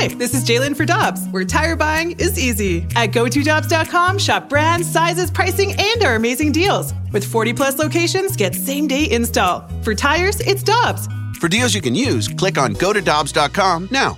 Hi, this is Jalen for Dobbs, where tire buying is easy. At GoToDobbs.com, shop brands, sizes, pricing, and our amazing deals. With 40 plus locations, get same day install. For tires, it's Dobbs. For deals you can use, click on go to Dobbs.com now.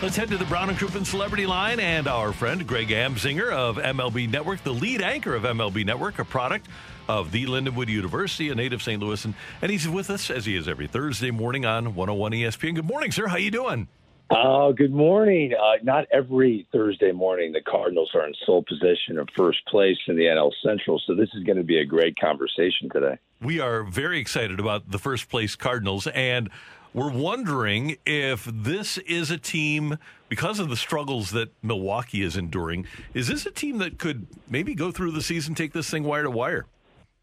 Let's head to the Brown and Crouppen Celebrity Line and our friend Greg Amsinger of MLB Network, the lead anchor of MLB Network, a product of the Lindenwood University, a native St. Louis, and, he's with us as he is every Thursday morning on 101 ESPN. Good morning, sir. How you doing? Oh, good morning. Uh, not every Thursday morning the Cardinals are in sole position of first place in the NL Central, so this is going to be a great conversation today. We are very excited about the first place Cardinals, and we're wondering if this is a team, because of the struggles that Milwaukee is enduring, is this a team that could maybe go through the season, take this thing wire to wire?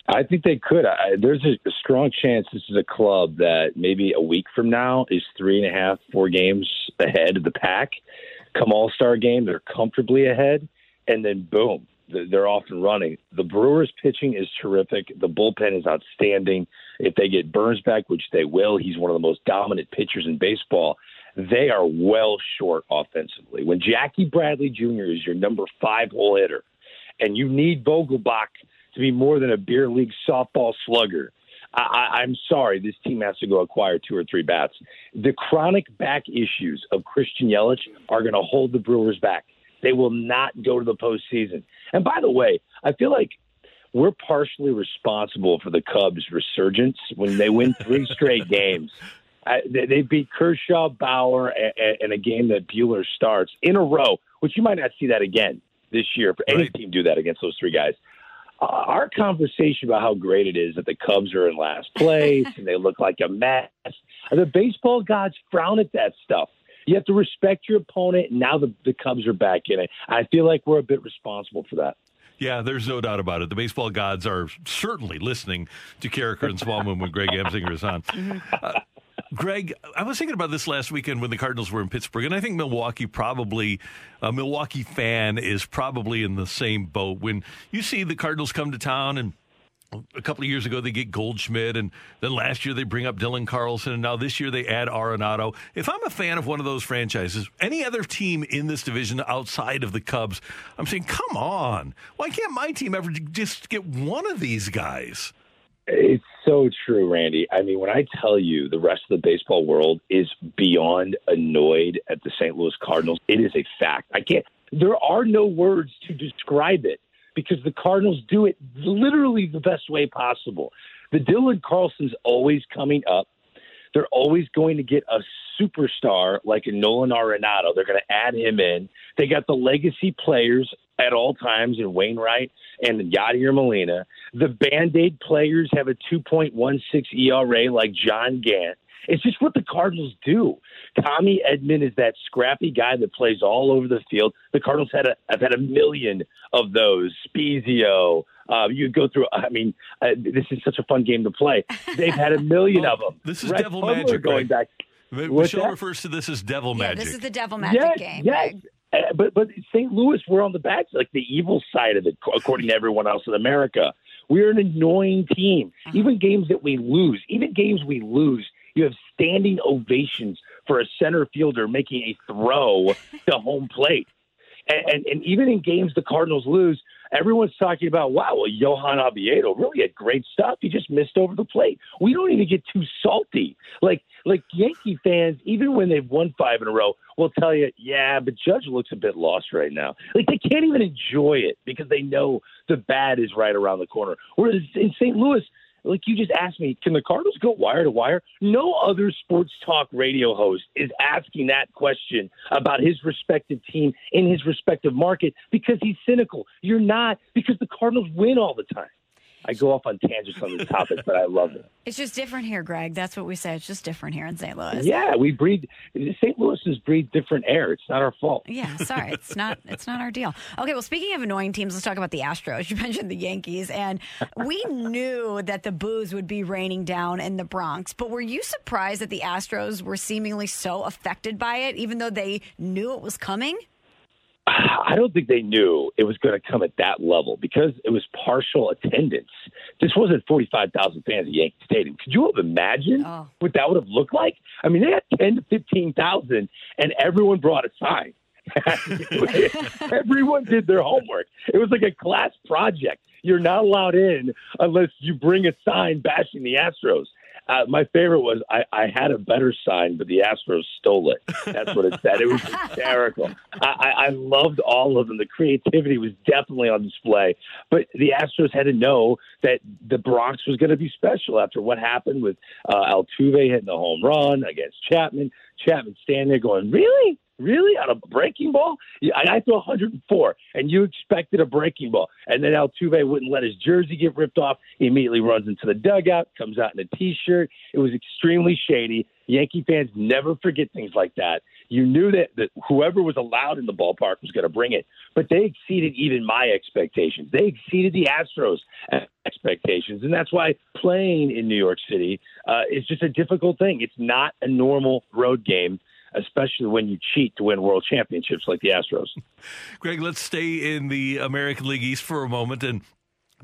I think they could. I, there's a, a strong chance this is a club that maybe a week from now is three and a half, four games ahead of the pack. Come All Star game, they're comfortably ahead, and then boom, they're off and running. The Brewers' pitching is terrific. The bullpen is outstanding. If they get Burnes back, which they will, he's one of the most dominant pitchers in baseball. They are well short offensively. When Jackie Bradley Jr. is your number five hole hitter, and you need Vogelbach to be more than a beer league softball slugger, I, I'm sorry, this team has to go acquire two or three bats. The chronic back issues of Christian Yelich are going to hold the Brewers back. They will not go to the postseason. And by the way, I feel like we're partially responsible for the Cubs' resurgence when they win three straight games. I, they, they beat Kershaw, Bauer, in a game that Buehler starts in a row, which you might not see that again this year for any right. team do that against those three guys. Uh, our conversation about how great it is that the Cubs are in last place and they look like a mess. The baseball gods frown at that stuff. You have to respect your opponent. Now the, the Cubs are back in it. I feel like we're a bit responsible for that. Yeah, there's no doubt about it. The baseball gods are certainly listening to Karraker and Smallmon when Greg Amsinger is on. Uh, Greg, I was thinking about this last weekend when the Cardinals were in Pittsburgh, and I think Milwaukee probably, a Milwaukee fan is probably in the same boat. When you see the Cardinals come to town and a couple of years ago they get Goldschmidt, and then last year they bring up Dylan Carlson, and now this year they add Arenado. If I'm a fan of one of those franchises, any other team in this division outside of the Cubs, I'm saying, come on, why can't my team ever just get one of these guys? It's so true, Randy. I mean, when I tell you the rest of the baseball world is beyond annoyed at the St. Louis Cardinals, it is a fact. I can't. There are no words to describe it because the Cardinals do it literally the best way possible. The Dylan Carlson's always coming up. They're always going to get a superstar like Nolan Arenado. They're going to add him in. They got the legacy players at all times in Wainwright and Yadier Molina. The Band Aid players have a 2.16 ERA like John Gant. It's just what the Cardinals do. Tommy Edman is that scrappy guy that plays all over the field. The Cardinals had a, have had a million of those. Spiezio. Uh, you go through. I mean, uh, this is such a fun game to play. They've had a million well, of them. This is devil magic. Going right? back. Michelle refers to this as devil yeah, magic. This is the devil magic yes, game. Yes. Uh, but but St. Louis, we're on the back, like the evil side of it, according to everyone else in America. We're an annoying team. Uh-huh. Even games that we lose, even games we lose, you have standing ovations for a center fielder making a throw to home plate. And, and, and even in games the Cardinals lose, everyone's talking about, wow, well, Johan Oviedo really had great stuff. He just missed over the plate. We don't even get too salty. Like like Yankee fans, even when they've won five in a row, will tell you, yeah, but Judge looks a bit lost right now. Like they can't even enjoy it because they know the bad is right around the corner. Whereas in St. Louis, like you just asked me, can the Cardinals go wire to wire? No other sports talk radio host is asking that question about his respective team in his respective market because he's cynical. You're not because the Cardinals win all the time. I go off on tangents on this topic, but I love it. It's just different here, Greg. That's what we say. It's just different here in St. Louis. Yeah, we breathe. St. Louis's breathe different air. It's not our fault. Yeah, sorry, it's not. It's not our deal. Okay, well, speaking of annoying teams, let's talk about the Astros. You mentioned the Yankees, and we knew that the booze would be raining down in the Bronx. But were you surprised that the Astros were seemingly so affected by it, even though they knew it was coming? I don't think they knew it was going to come at that level because it was partial attendance. This wasn't 45,000 fans at Yankee Stadium. Could you have imagined Oh. what that would have looked like? I mean, they had 10 to 15,000 and everyone brought a sign. everyone did their homework. It was like a class project. You're not allowed in unless you bring a sign bashing the Astros. Uh, my favorite was I, I had a better sign, but the Astros stole it. That's what it said. It was hysterical. I, I, loved all of them. The creativity was definitely on display. But the Astros had to know that the Bronx was going to be special after what happened with uh, Altuve hitting the home run against Chapman. Chapman standing there going, "Really, really on a breaking ball? Yeah, I, threw 104, and you expected a breaking ball." And then Altuve wouldn't let his jersey get ripped off. He immediately runs into the dugout, comes out in a t-shirt. It was extremely shady. Yankee fans never forget things like that. You knew that, that whoever was allowed in the ballpark was going to bring it, but they exceeded even my expectations. They exceeded the Astros' expectations, and that's why playing in New York City uh, is just a difficult thing. It's not a normal road game, especially when you cheat to win world championships like the Astros. Greg, let's stay in the American League East for a moment and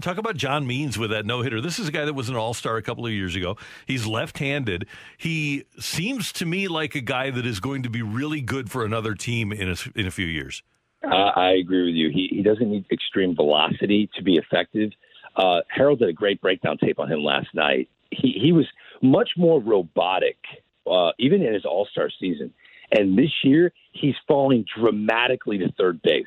talk about John Means with that no hitter. This is a guy that was an all star a couple of years ago. He's left handed. He seems to me like a guy that is going to be really good for another team in a, in a few years. Uh, I agree with you. He, he doesn't need extreme velocity to be effective. Uh, Harold did a great breakdown tape on him last night. He, he was much more robotic, uh, even in his All Star season. And this year, he's falling dramatically to third base.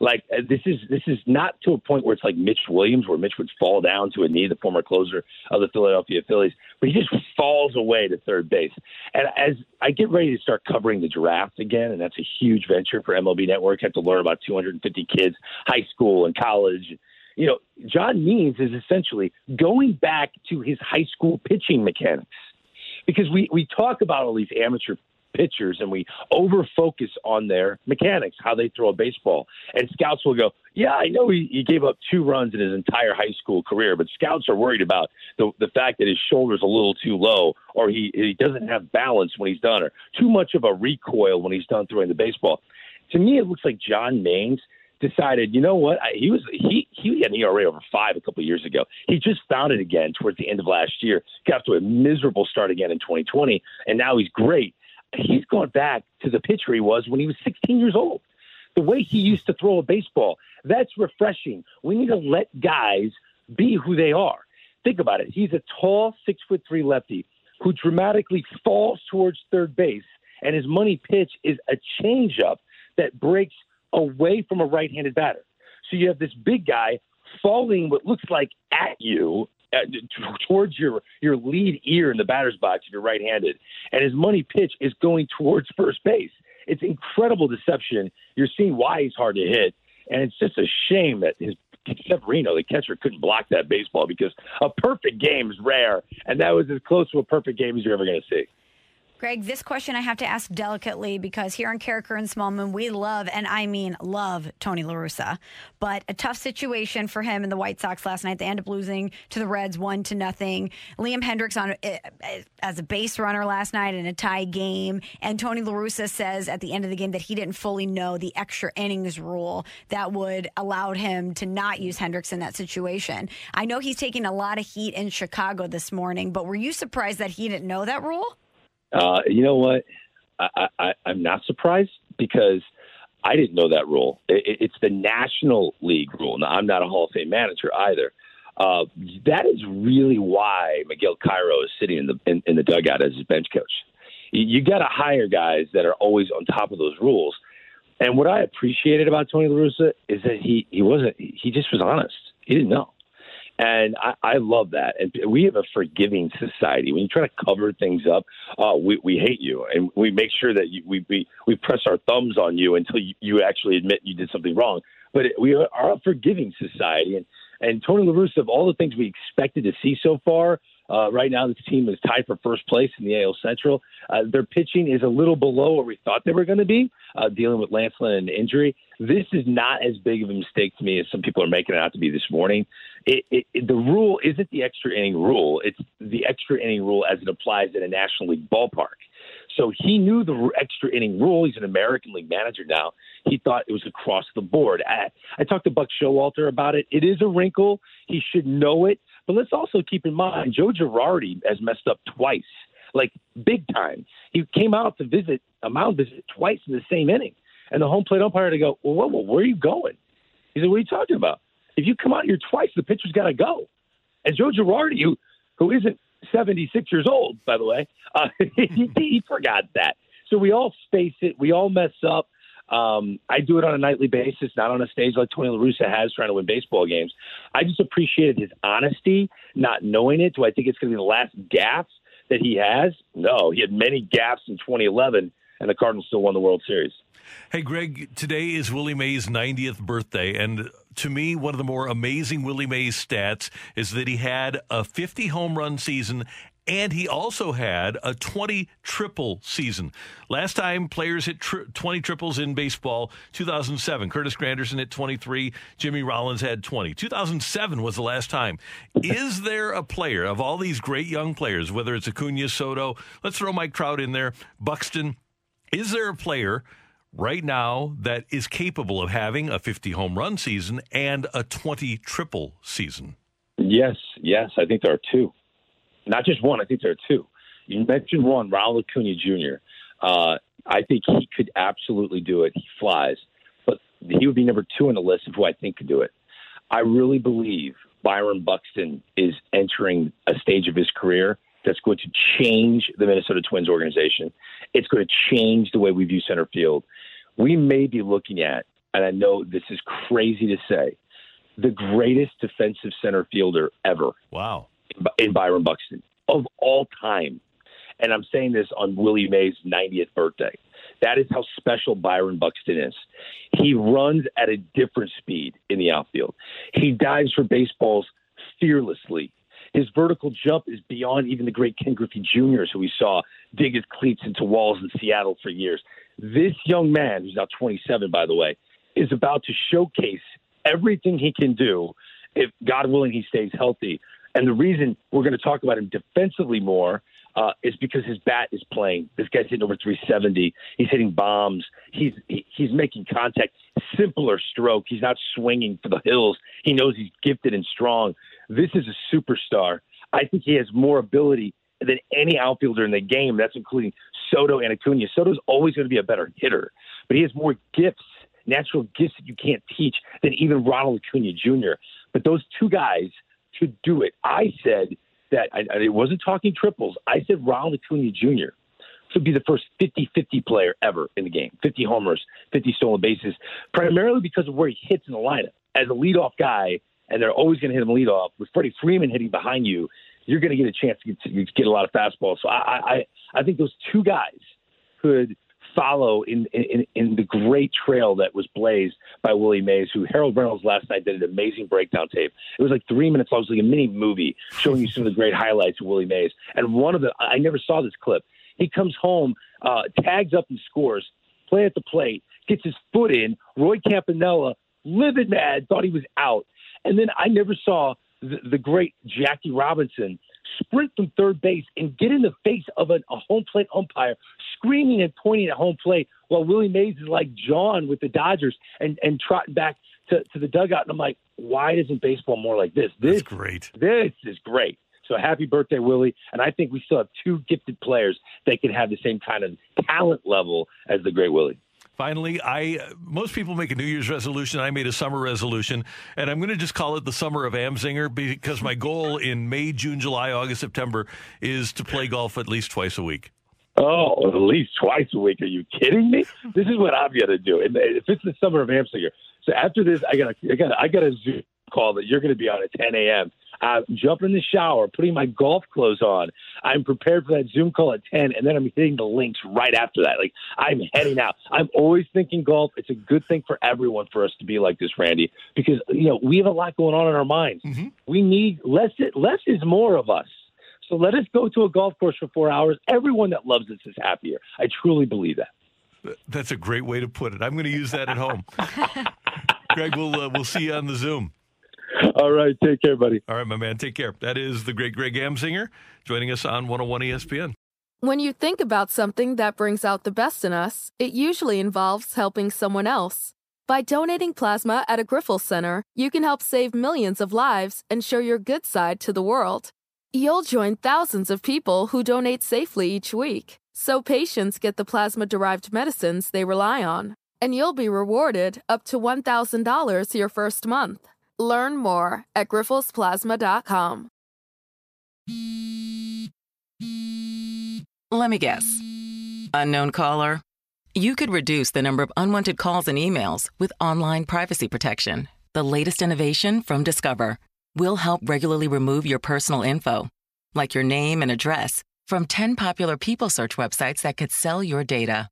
Like uh, this is this is not to a point where it's like Mitch Williams, where Mitch would fall down to a knee, the former closer of the Philadelphia Phillies, but he just falls away to third base. And as I get ready to start covering the draft again, and that's a huge venture for MLB Network, I have to learn about 250 kids, high school and college. You know, John Means is essentially going back to his high school pitching mechanics because we we talk about all these amateur pitchers and we over focus on their mechanics, how they throw a baseball. And scouts will go, Yeah, I know he, he gave up two runs in his entire high school career, but scouts are worried about the the fact that his shoulder's a little too low or he, he doesn't have balance when he's done or too much of a recoil when he's done throwing the baseball. To me it looks like John Means decided, you know what? I, he was he he had an ERA over five a couple of years ago. He just found it again towards the end of last year. Got to a miserable start again in 2020, and now he's great. He's gone back to the pitcher he was when he was 16 years old. The way he used to throw a baseball, that's refreshing. We need to let guys be who they are. Think about it. He's a tall, six foot three lefty who dramatically falls towards third base, and his money pitch is a changeup that breaks away from a right handed batter. So you have this big guy falling what looks like at you towards your your lead ear in the batter's box if you're right-handed, and his money pitch is going towards first base. It's incredible deception. You're seeing why he's hard to hit, and it's just a shame that his Severino, the catcher, couldn't block that baseball because a perfect game is rare, and that was as close to a perfect game as you're ever going to see. Greg, this question I have to ask delicately because here on Karraker and Smallmon, we love, and I mean love, Tony La Russa. But a tough situation for him and the White Sox last night. They end up losing to the Reds one to nothing. Liam Hendriks on eh, as a base runner last night in a tie game, and Tony La Russa says at the end of the game that he didn't fully know the extra innings rule that would allowed him to not use Hendriks in that situation. I know he's taking a lot of heat in Chicago this morning, but were you surprised that he didn't know that rule? Uh, you know what? I, I, I'm not surprised because I didn't know that rule. It, it's the National League rule. Now, I'm not a Hall of Fame manager either. Uh, that is really why Miguel Cairo is sitting in the in, in the dugout as his bench coach. You, you got to hire guys that are always on top of those rules. And what I appreciated about Tony La Russa is that he he wasn't he just was honest. He didn't know. And I, I love that. And we have a forgiving society. When you try to cover things up, uh, we, we hate you, and we make sure that you, we, we we press our thumbs on you until you, you actually admit you did something wrong. But it, we are a forgiving society, and and Tony La Russa, of all the things we expected to see so far, uh, right now this team is tied for first place in the AL Central. Uh, their pitching is a little below where we thought they were going to be, uh, dealing with Lance Lynn and injury. This is not as big of a mistake to me as some people are making it out to be this morning. It, it, the rule isn't the extra inning rule; it's the extra inning rule as it applies in a National League ballpark. So he knew the extra inning rule. He's an American League manager now. He thought it was across the board. I, I talked to Buck Showalter about it. It is a wrinkle. He should know it. But let's also keep in mind Joe Girardi has messed up twice, like big time. He came out to visit a mound visit twice in the same inning, and the home plate umpire to go, "Well, whoa, whoa, where are you going?" He said, "What are you talking about? If you come out here twice, the pitcher's got to go." And Joe Girardi, who who isn't 76 years old, by the way, uh, he, he forgot that. So we all face it. We all mess up. Um, I do it on a nightly basis, not on a stage like Tony La Russa has trying to win baseball games. I just appreciated his honesty, not knowing it. Do I think it's going to be the last gaff that he has? No, he had many gaffes in 2011, and the Cardinals still won the World Series. Hey, Greg, today is Willie Mays' 90th birthday, and to me, one of the more amazing Willie Mays stats is that he had a 50 home run season and he also had a 20 triple season. Last time players hit tri- 20 triples in baseball, 2007. Curtis Granderson hit 23. Jimmy Rollins had 20. 2007 was the last time. Is there a player of all these great young players, whether it's Acuna, Soto, let's throw Mike Trout in there, Buxton, is there a player right now that is capable of having a 50 home run season and a 20 triple season? Yes, yes. I think there are two. Not just one, I think there are two. You mentioned one, Raul Acuna Jr. Uh, I think he could absolutely do it. He flies. But he would be number two on the list of who I think could do it. I really believe Byron Buxton is entering a stage of his career that's going to change the Minnesota Twins organization. It's going to change the way we view center field. We may be looking at, and I know this is crazy to say, the greatest defensive center fielder ever. Wow. In Byron Buxton of all time. And I'm saying this on Willie Mays' 90th birthday. That is how special Byron Buxton is. He runs at a different speed in the outfield. He dives for baseballs fearlessly. His vertical jump is beyond even the great Ken Griffey Jr.'s, who we saw dig his cleats into walls in Seattle for years. This young man, who's now 27, by the way, is about to showcase everything he can do if, God willing, he stays healthy. And the reason we're going to talk about him defensively more uh, is because his bat is playing. This guy's hitting over 370. He's hitting bombs. He's he, he's making contact. Simpler stroke. He's not swinging for the hills. He knows he's gifted and strong. This is a superstar. I think he has more ability than any outfielder in the game. That's including Soto and Acuna. Soto's always going to be a better hitter, but he has more gifts, natural gifts that you can't teach than even Ronald Acuna Jr. But those two guys could do it. I said that I, I wasn't talking triples. I said Ronald Acuna Jr. should be the first 50-50 player ever in the game. 50 homers, 50 stolen bases, primarily because of where he hits in the lineup. As a leadoff guy, and they're always going to hit him leadoff, with Freddie Freeman hitting behind you, you're going to get a chance to get, to get a lot of fastballs. So I, I, I think those two guys could follow in, in, in the great trail that was blazed by Willie Mays, who Harold Reynolds last night did an amazing breakdown tape. It was like three minutes long. It was like a mini movie showing you some of the great highlights of Willie Mays. And one of the, I never saw this clip. He comes home, uh, tags up and scores, play at the plate, gets his foot in. Roy Campanella, livid mad, thought he was out. And then I never saw the, the great Jackie Robinson sprint from third base and get in the face of an, a home plate umpire, screaming and pointing at home plate while Willie Mays is like John with the Dodgers and, and trotting back to, to the dugout. And I'm like, why isn't baseball more like this? This That's great. This is great. So happy birthday, Willie. And I think we still have two gifted players that can have the same kind of talent level as the great Willie. Finally, I most people make a New Year's resolution. I made a summer resolution, and I'm going to just call it the summer of Amsinger because my goal in May, June, July, August, September is to play golf at least twice a week. Oh, at least twice a week. Are you kidding me? This is what I'm going to do. And If it's the summer of Amsinger, so after this, I got I got I got a Zoom call that you're going to be on at 10 a.m. I'm jumping in the shower, putting my golf clothes on. I'm prepared for that Zoom call at 10, and then I'm hitting the links right after that. Like, I'm heading out. I'm always thinking golf. It's a good thing for everyone for us to be like this, Randy, because, you know, we have a lot going on in our minds. Mm-hmm. We need less, less is more of us. So let us go to a golf course for four hours. Everyone that loves us is happier. I truly believe that. That's a great way to put it. I'm going to use that at home. Greg, we'll uh, we'll see you on the Zoom. All right. Take care, buddy. All right, my man. Take care. That is the great Greg Amsinger joining us on 101 ESPN. When you think about something that brings out the best in us, it usually involves helping someone else. By donating plasma at a Grifols Center, you can help save millions of lives and show your good side to the world. You'll join thousands of people who donate safely each week, so patients get the plasma derived medicines they rely on. And you'll be rewarded up to $1,000 your first month. Learn more at grifolsplasma.com. Let me guess. Unknown caller? You could reduce the number of unwanted calls and emails with online privacy protection. The latest innovation from Discover will help regularly remove your personal info, like your name and address, from 10 popular people search websites that could sell your data.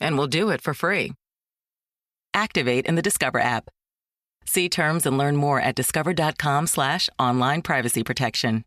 And we'll do it for free. Activate in the Discover app. See terms and learn more at discover.com slash online privacy protection.